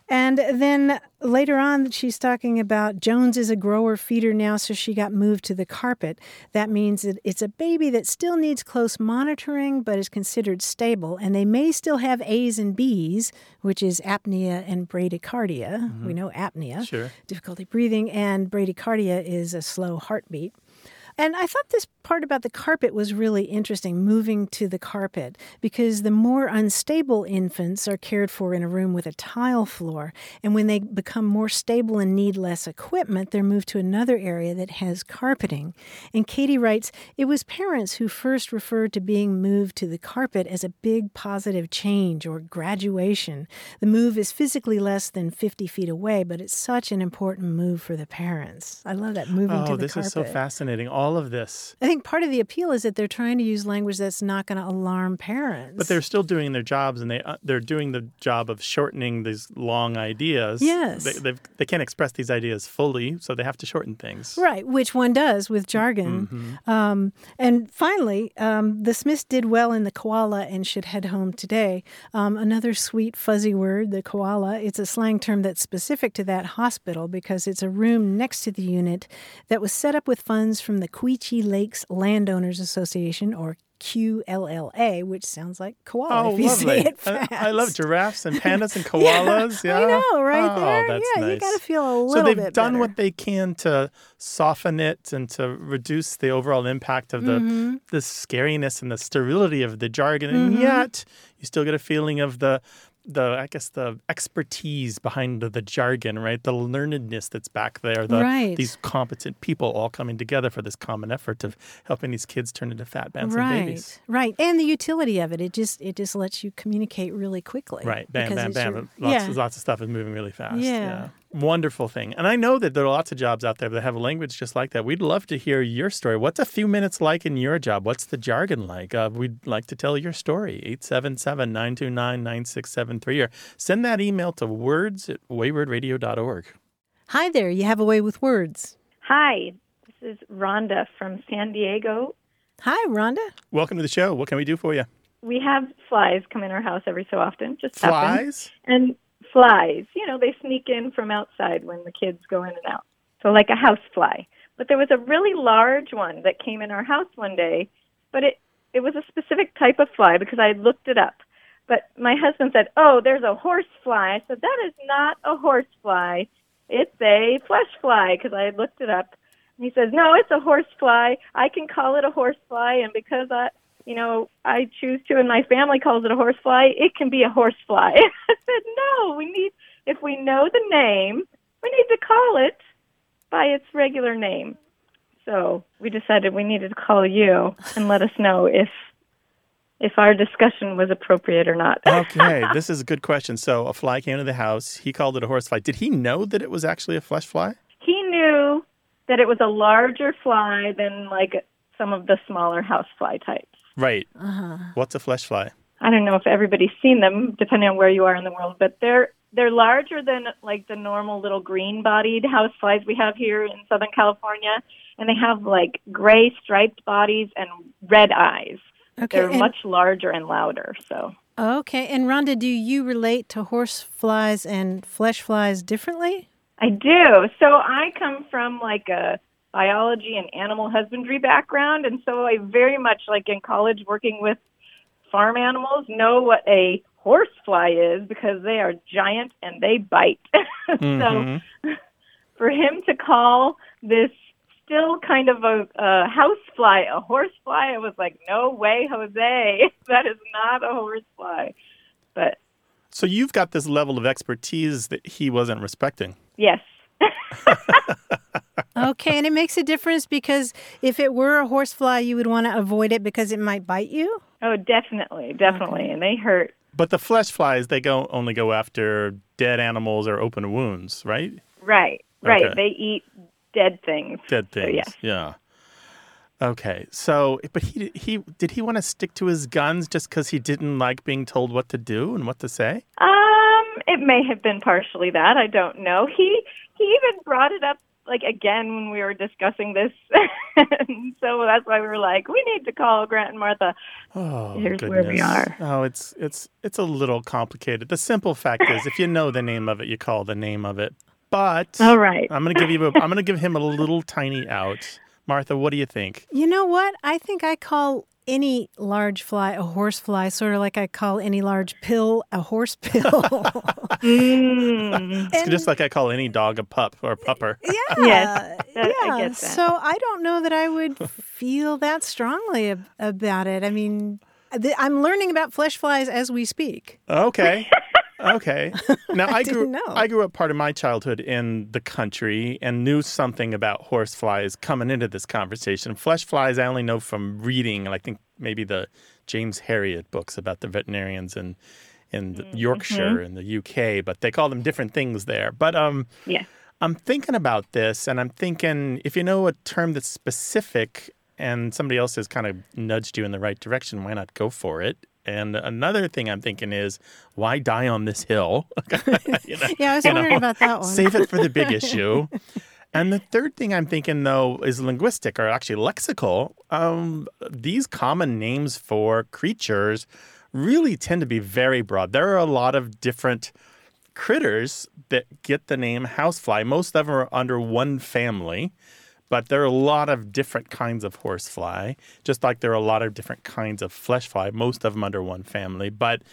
And then later on, she's talking about Jones is a grower feeder now, so she got moved to the carpet. That means that it's a baby that still needs close monitoring, but is considered stable. And they may still have A's and B's, which is apnea and bradycardia. We mm-hmm. know apnea, Sure. difficulty breathing, and bradycardia is a slow heartbeat. And I thought this part about the carpet was really interesting, moving to the carpet, because the more unstable infants are cared for in a room with a tile floor. And when they become more stable and need less equipment, they're moved to another area that has carpeting. And Katie writes It was parents who first referred to being moved to the carpet as a big positive change or graduation. The move is physically less than 50 feet away, but it's such an important move for the parents. I love that moving oh, to the carpet. Oh, this is so fascinating. All of this. I think part of the appeal is that they're trying to use language that's not going to alarm parents. But they're still doing their jobs, and they uh, they're doing the job of shortening these long ideas. Yes. they they've- they can't express these ideas fully, so they have to shorten things. Right, which one does with jargon. Mm-hmm. Um, and finally, um, the Smiths did well in the koala and should head home today. Um, another sweet, fuzzy word, the koala. It's a slang term that's specific to that hospital because it's a room next to the unit that was set up with funds from the Quechee Lakes Landowners Association, or QLLA, which sounds like koala Oh, if you lovely! say it I, fast. I love giraffes and pandas and koalas. Yeah, I know, right oh, there. That's yeah, nice. you got to feel a little bit. so they've bit done better. what they can to soften it and to reduce the overall impact of the Mm-hmm. the scariness and the sterility of the jargon, and yet you still get a feeling of the the I guess the expertise behind the, the jargon, right? The learnedness that's back there. The, Right. These competent people all coming together for this common effort of helping these kids turn into fat bouncing right, babies. right, and the utility of it. It just it just lets you communicate really quickly. Right, bam, because bam, bam. your- lots, yeah. lots of stuff is moving really fast. Yeah. Wonderful thing. And I know that there are lots of jobs out there that have a language just like that. We'd love to hear your story. What's a few minutes like in your job? What's the jargon like? Uh, we'd like to tell your story. 877 929 9673 or send that email to words at waywordradio.org. Hi there, you have a way with words. Hi, this is Rhonda from San Diego. Hi, Rhonda. Welcome to the show. What can we do for you? We have flies come in our house every so often. Just happens. Flies? and flies. You know, they sneak in from outside when the kids go in and out. So like a house fly. But there was a really large one that came in our house one day, but it it was a specific type of fly because I looked it up. But my husband said, "Oh, there's a horse fly." I said, "That is not a horse fly. It's a flesh fly because I looked it up." And he says, "No, it's a horse fly. I can call it a horse fly, and because I, you know, I choose to, and my family calls it a horsefly. it can be a horsefly. I said, "No, we need if we know the name, we need to call it by its regular name." So we decided we needed to call you and let us know if if our discussion was appropriate or not. Okay, this is a good question. So a fly came to the house. He called it a horsefly. Did he know that it was actually a flesh fly? he knew that it was a larger fly than like some of the smaller housefly types. Right. Uh-huh. What's a flesh fly? I don't know if everybody's seen them, depending on where you are in the world, but they're they're larger than like the normal little green-bodied house flies we have here in Southern California, and they have like gray striped bodies and red eyes. Okay, They're and- much larger and louder. So Okay, and Rhonda, do you relate to horse flies and flesh flies differently? I do. So I come from like a biology and animal husbandry background, and so I very much like in college working with farm animals know what a horsefly is because they are giant and they bite. Mhm. So for him to call this still kind of a, a housefly a horsefly, I was like, no way, Jose, that is not a horsefly. But So you've got this level of expertise that he wasn't respecting. yes. Okay, and it makes a difference because if it were a horsefly, you would want to avoid it because it might bite you. Oh, definitely, definitely, and they hurt. But the flesh flies, they go only go after dead animals or open wounds, right? Right, right. Okay. They eat dead things. Dead So, things. yes. Yeah. Okay. So, but he he did he want to stick to his guns just because he didn't like being told what to do and what to say? Um, it may have been partially that. I don't know. He he even brought it up like again when we were discussing this, and so that's why we were like, we need to call Grant and Martha. Oh, Here's where we are. Oh, it's it's it's a little complicated. The simple fact is, if you know the name of it, you call the name of it. But All right. I'm gonna give you. A, I'm gonna give him a little tiny out. Martha, what do you think? You know what? I think I call any large fly a horse fly, sort of like I call any large pill a horse pill. Mm. It's just like I call any dog a pup or a pupper. Yeah. Yes, I- I yeah. get that. So I don't know that I would feel that strongly ab- about it. I mean, th- I'm learning about flesh flies as we speak. Okay. Okay. Now I, grew didn't know. I grew up part of my childhood in the country and knew something about horse flies coming into this conversation. Flesh flies I only know from reading, and I think maybe the James Herriot books about the veterinarians in in the Yorkshire in the UK, but they call them different things there. But um Yeah. I'm thinking about this and I'm thinking if you know a term that's specific and somebody else has kind of nudged you in the right direction, why not go for it? And another thing I'm thinking is, why die on this hill? You know, Yeah, I was wondering know, about that one. Save it for the big issue. And the third thing I'm thinking, though, is linguistic or actually lexical. Um, these common names for creatures really tend to be very broad. There are a lot of different critters that get the name housefly. Most of them are under one family, but there are a lot of different kinds of horsefly, just like there are a lot of different kinds of flesh fly, most of them under one family. But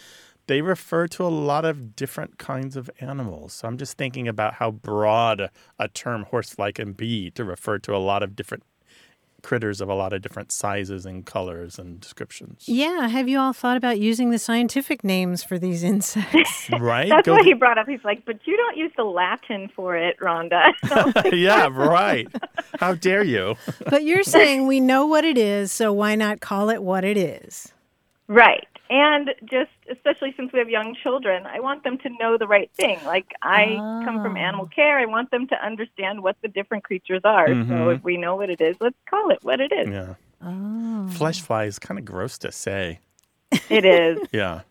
they refer to a lot of different kinds of animals. So I'm just thinking about how broad a term horsefly can be to refer to a lot of different critters of a lot of different sizes and colors and descriptions. Yeah. Have you all thought about using the scientific names for these insects? Right? That's Go what to- he brought up. He's like, but you don't use the Latin for it, Rhonda. So, yeah, right. How dare you? but you're saying we know what it is, so why not call it what it is? right. And just especially since we have young children, I want them to know the right thing. Like I come from animal care, I want them to understand what the different creatures are. So Mhm. if we know what it is, let's call it what it is. Yeah. Oh. Flesh fly is kind of gross to say. It is, Yeah.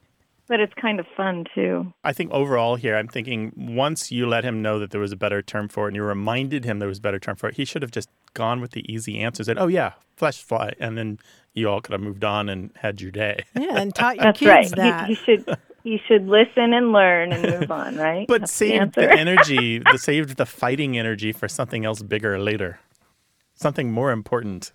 But it's kind of fun too. I think overall here, I'm thinking once you let him know that there was a better term for it and you reminded him there was a better term for it, he should have just gone with the easy answers and, oh, yeah, flesh fly. And then you all could have moved on and had your day. Yeah, and taught your That's kids right. that. He, he should he should listen and learn and move on, right? But That's the saved the, answer. energy, the saved the fighting energy for something else bigger later, something more important.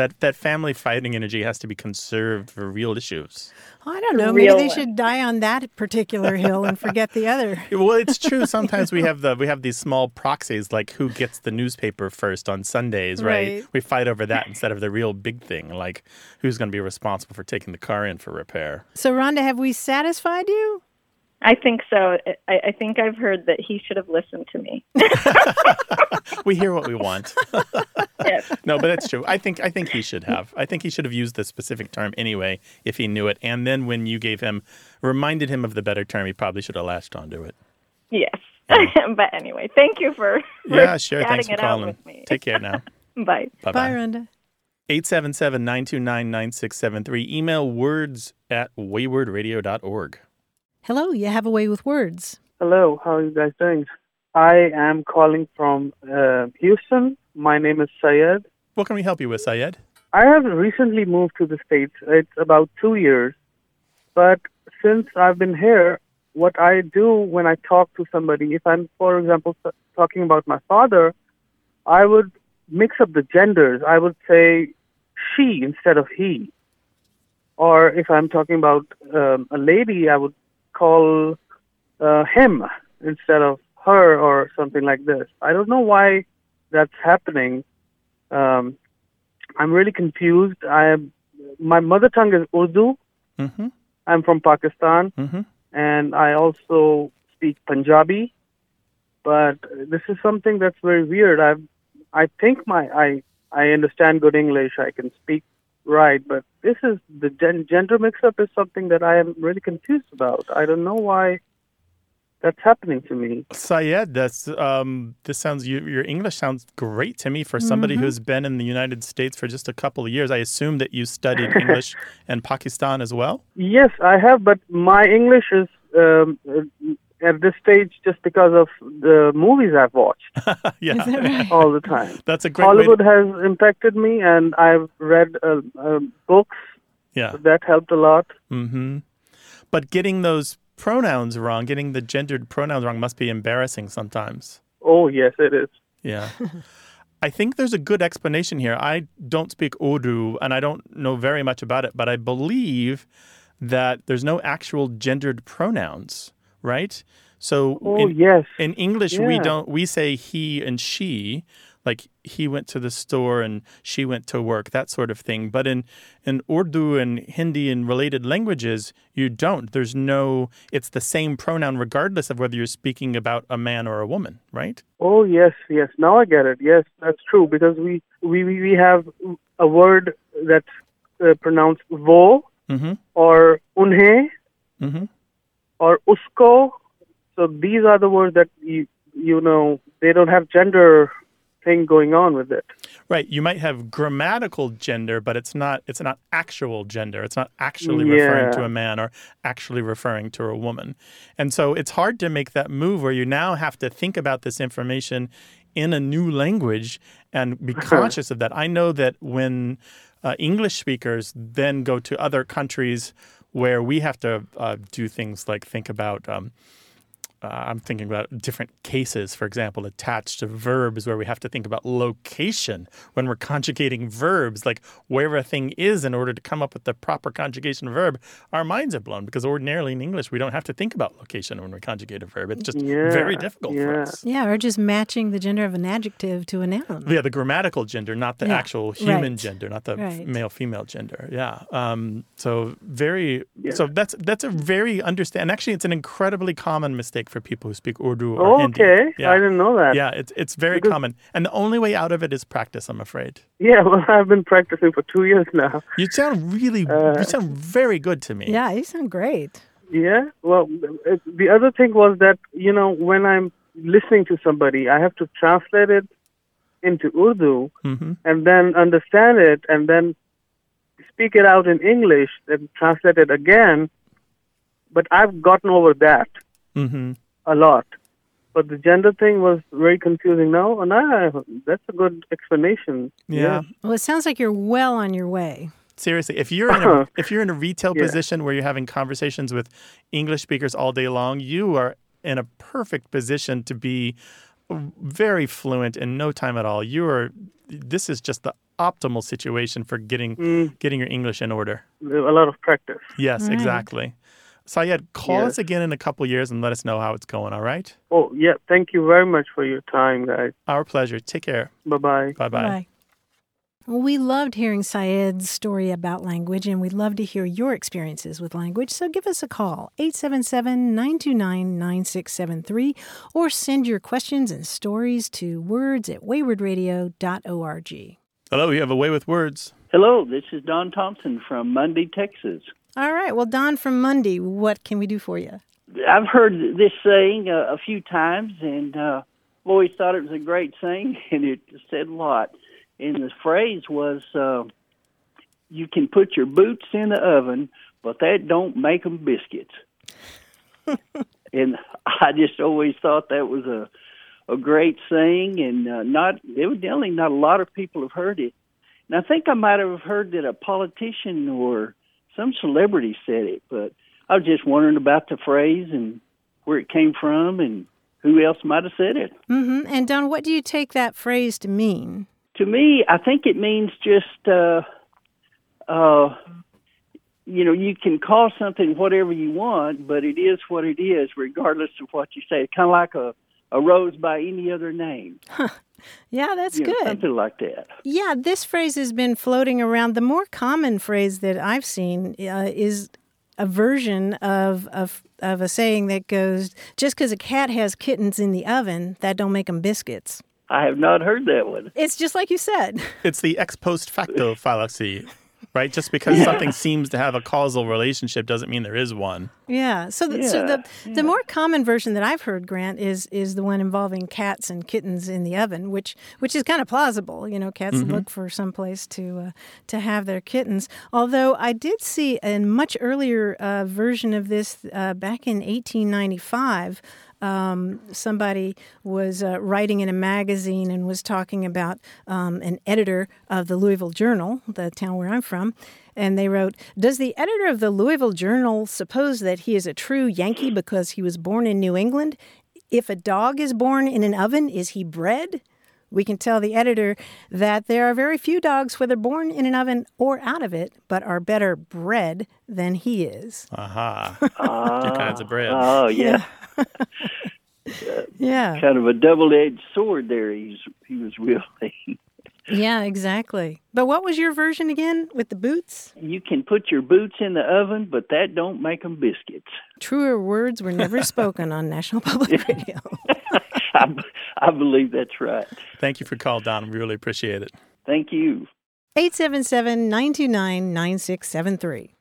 That that family fighting energy has to be conserved for real issues. I don't know. Maybe they should die on that particular hill and forget the other. Well, it's true. Sometimes we have the we have these small proxies, like who gets the newspaper first on Sundays, right? Right. We fight over that instead of the real big thing, like who's going to be responsible for taking the car in for repair. So, Rhonda, have we satisfied you? I think so. I, I think I've heard that he should have listened to me. We hear what we want. Yes. no, but that's true. I think I think he should have. I think he should have used the specific term anyway if he knew it. And then when you gave him, reminded him of the better term, he probably should have latched onto it. Yes. but anyway, thank you for, for Yeah, sure. chatting Thanks for it out calling. with. Take care now. Bye. Bye Bye, bye. Rhonda. 877 929 9673. Email words at waywordradio.org. Hello, you have a way with words. Hello, how are you guys doing? I am calling from uh, Houston. My name is Sayed, What can we help you with, Syed? I have recently moved to the States. It's about two years. But since I've been here, what I do when I talk to somebody, if I'm, for example, talking about my father, I would mix up the genders. I would say she instead of he. Or if I'm talking about um, a lady, I would call uh, him instead of her or something like this. I don't know why that's happening. Um, I'm really confused. I am, my mother tongue is Urdu. Mm-hmm. I'm from Pakistan, Mm-hmm. and I also speak Punjabi. But this is something that's very weird. I, I think my I I understand good English. I can speak right, but this is the gen- gender mix-up is something that I am really confused about. I don't know why that's happening to me. Syed, that's um, this sounds you, your English sounds great to me for somebody Mhm. who's been in the United States for just a couple of years. I assume that you studied English and Pakistan as well. Yes, I have, but my English is um, at this stage just because of the movies I've watched yeah, all the time. that's a great. Hollywood To, has impacted me, and I've read uh, uh, books yeah. that helped a lot. Mm-hmm. But getting those pronouns wrong, getting the gendered pronouns wrong, must be embarrassing sometimes. Oh, yes, it is. Yeah. I think there's a good explanation here. I don't speak Urdu and I don't know very much about it, but I believe that there's no actual gendered pronouns, right? So Oh, in, yes. in English we don't we say he and she, like he went to the store and she went to work, that sort of thing. But in in Urdu and Hindi and related languages, you don't. There's no it's the same pronoun regardless of whether you're speaking about a man or a woman, right? Oh, yes, yes. Now I get it. Yes, that's true because we we we have a word that's uh, pronounced wo Mm-hmm. or unhe Mm-hmm. Or usko. So these are the words that you you know they don't have gender thing going on with it. Right. You might have grammatical gender, but it's not it's not actual gender. It's not actually Yeah. referring to a man or actually referring to a woman. And so it's hard to make that move where you now have to think about this information in a new language and be conscious of that. I know that when uh, English speakers then go to other countries where we have to uh, do things like think about um, uh, I'm thinking about different cases, for example, attached to verbs where we have to think about location when we're conjugating verbs, like where a thing is in order to come up with the proper conjugation verb. Our minds are blown because ordinarily in English we don't have to think about location when we conjugate a verb. It's just very Yeah, difficult for yeah. us. Yeah, or just matching the gender of an adjective to a noun. Yeah, the grammatical gender, not the Yeah, actual human right. gender, not the Right. male female gender. Yeah. Um, so very. So that's that's a very understand. Actually, it's an incredibly common mistake for people who speak Urdu or Oh, Hindi. okay. Yeah. I didn't know that. Yeah, it's it's very Because- common, and the only way out of it is practice. I'm afraid. Yeah, well, I've been practicing for two years now. You sound really, Uh, you sound very good to me. Yeah, you sound great. Yeah. Well, the other thing was that you know when I'm listening to somebody, I have to translate it into Urdu hmm and then understand it and then speak it out in English and translate it again. But I've gotten over that hmm a lot. But the gender thing was very confusing now, and I, that's a good explanation. Yeah. Well, it sounds like you're well on your way. Seriously, if you're in a, if you're in a retail Yeah. position where you're having conversations with English speakers all day long, you are in a perfect position to be very fluent in no time at all. You are. This is just the optimal situation for getting Mm, getting your English in order. a lot of practice. Yes, Right. exactly. Sayed, call Yes. us again in a couple years and let us know how it's going. All right. Oh, yeah. Thank you very much for your time, guys. Our pleasure. Take care. Bye bye. Bye bye. Bye. Well, we loved hearing Syed's story about language, and we'd love to hear your experiences with language. So give us a call, 877 929 9673, or send your questions and stories to words at waywordradio.org. Hello, you have a way with words. Hello, this is Don Thompson from Munday, Texas. All right. Well, Don from Munday, what can we do for you? I've heard this saying uh, a few times, and uh, always thought it was a great saying, and it said a lot. And the phrase was, uh, "You can put your boots in the oven, but that don't make them biscuits." and I just always thought that was a a great saying, and uh, not evidently not a lot of people have heard it. And I think I might have heard that a politician or some celebrity said it, but I was just wondering about the phrase and where it came from and who else might have said it. hmm And Don, what do you take that phrase to mean? To me, I think it means just, uh, uh, you know, you can call something whatever you want, but it is what it is, regardless of what you say. It's kind of like a, a rose by any other name. Yeah, that's You know, good. something like that. Yeah, this phrase has been floating around. The more common phrase that I've seen uh, is a version of, of of a saying that goes, "Just because a cat has kittens in the oven, that don't make them biscuits." I have not heard that one. It's just like you said. It's the ex post facto fallacy, right? Just because Yeah. something seems to have a causal relationship doesn't mean there is one. Yeah. So, the, so the Yeah, the more common version that I've heard, Grant, is is the one involving cats and kittens in the oven, which which is kind of plausible. You know, cats Mhm. look for some place to uh, to have their kittens. Although I did see a much earlier uh, version of this uh, back in 1895. Um, somebody was uh, writing in a magazine and was talking about um, an editor of the Louisville Journal, the town where I'm from, and they wrote, Does the editor of the Louisville Journal suppose that he is a true Yankee because he was born in New England? If a dog is born in an oven, is he bred? We can tell the editor that there are very few dogs, whether born in an oven or out of it, but are better bred than he is. Aha. Ah. Two kinds of bread. Oh, yeah. Yeah. Kind of a double-edged sword there. He's he was wielding. Yeah, exactly. But what was your version again with the boots? You can put your boots in the oven, but that don't make them biscuits. Truer words were never spoken on National Public Radio. I, I believe that's right. Thank you for calling, Don. We really appreciate it. Thank you. 877 929 9673.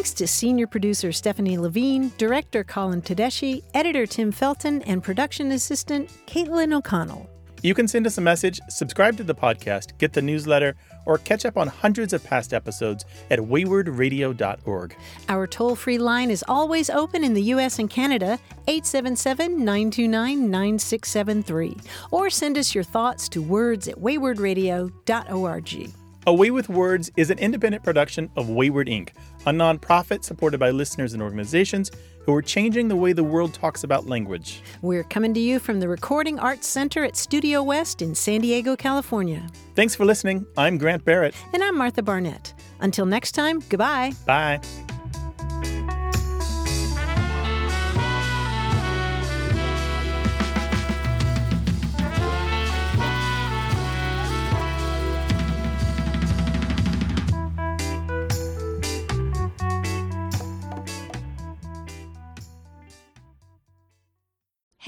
Thanks to senior producer Stephanie Levine, director Colin Tedeschi, editor Tim Felton, and production assistant Caitlin O'Connell. You can send us a message, subscribe to the podcast, get the newsletter, or catch up on hundreds of past episodes at waywordradio.org. Our toll free line is always open in the U.S. and Canada, 877 929 9673. Or send us your thoughts to words at waywordradio.org. A Way with Words is an independent production of Wayword Inc., a nonprofit supported by listeners and organizations who are changing the way the world talks about language. We're coming to you from the Recording Arts Center at Studio West in San Diego, California. Thanks for listening. I'm Grant Barrett. And I'm Martha Barnette. Until next time, goodbye. Bye.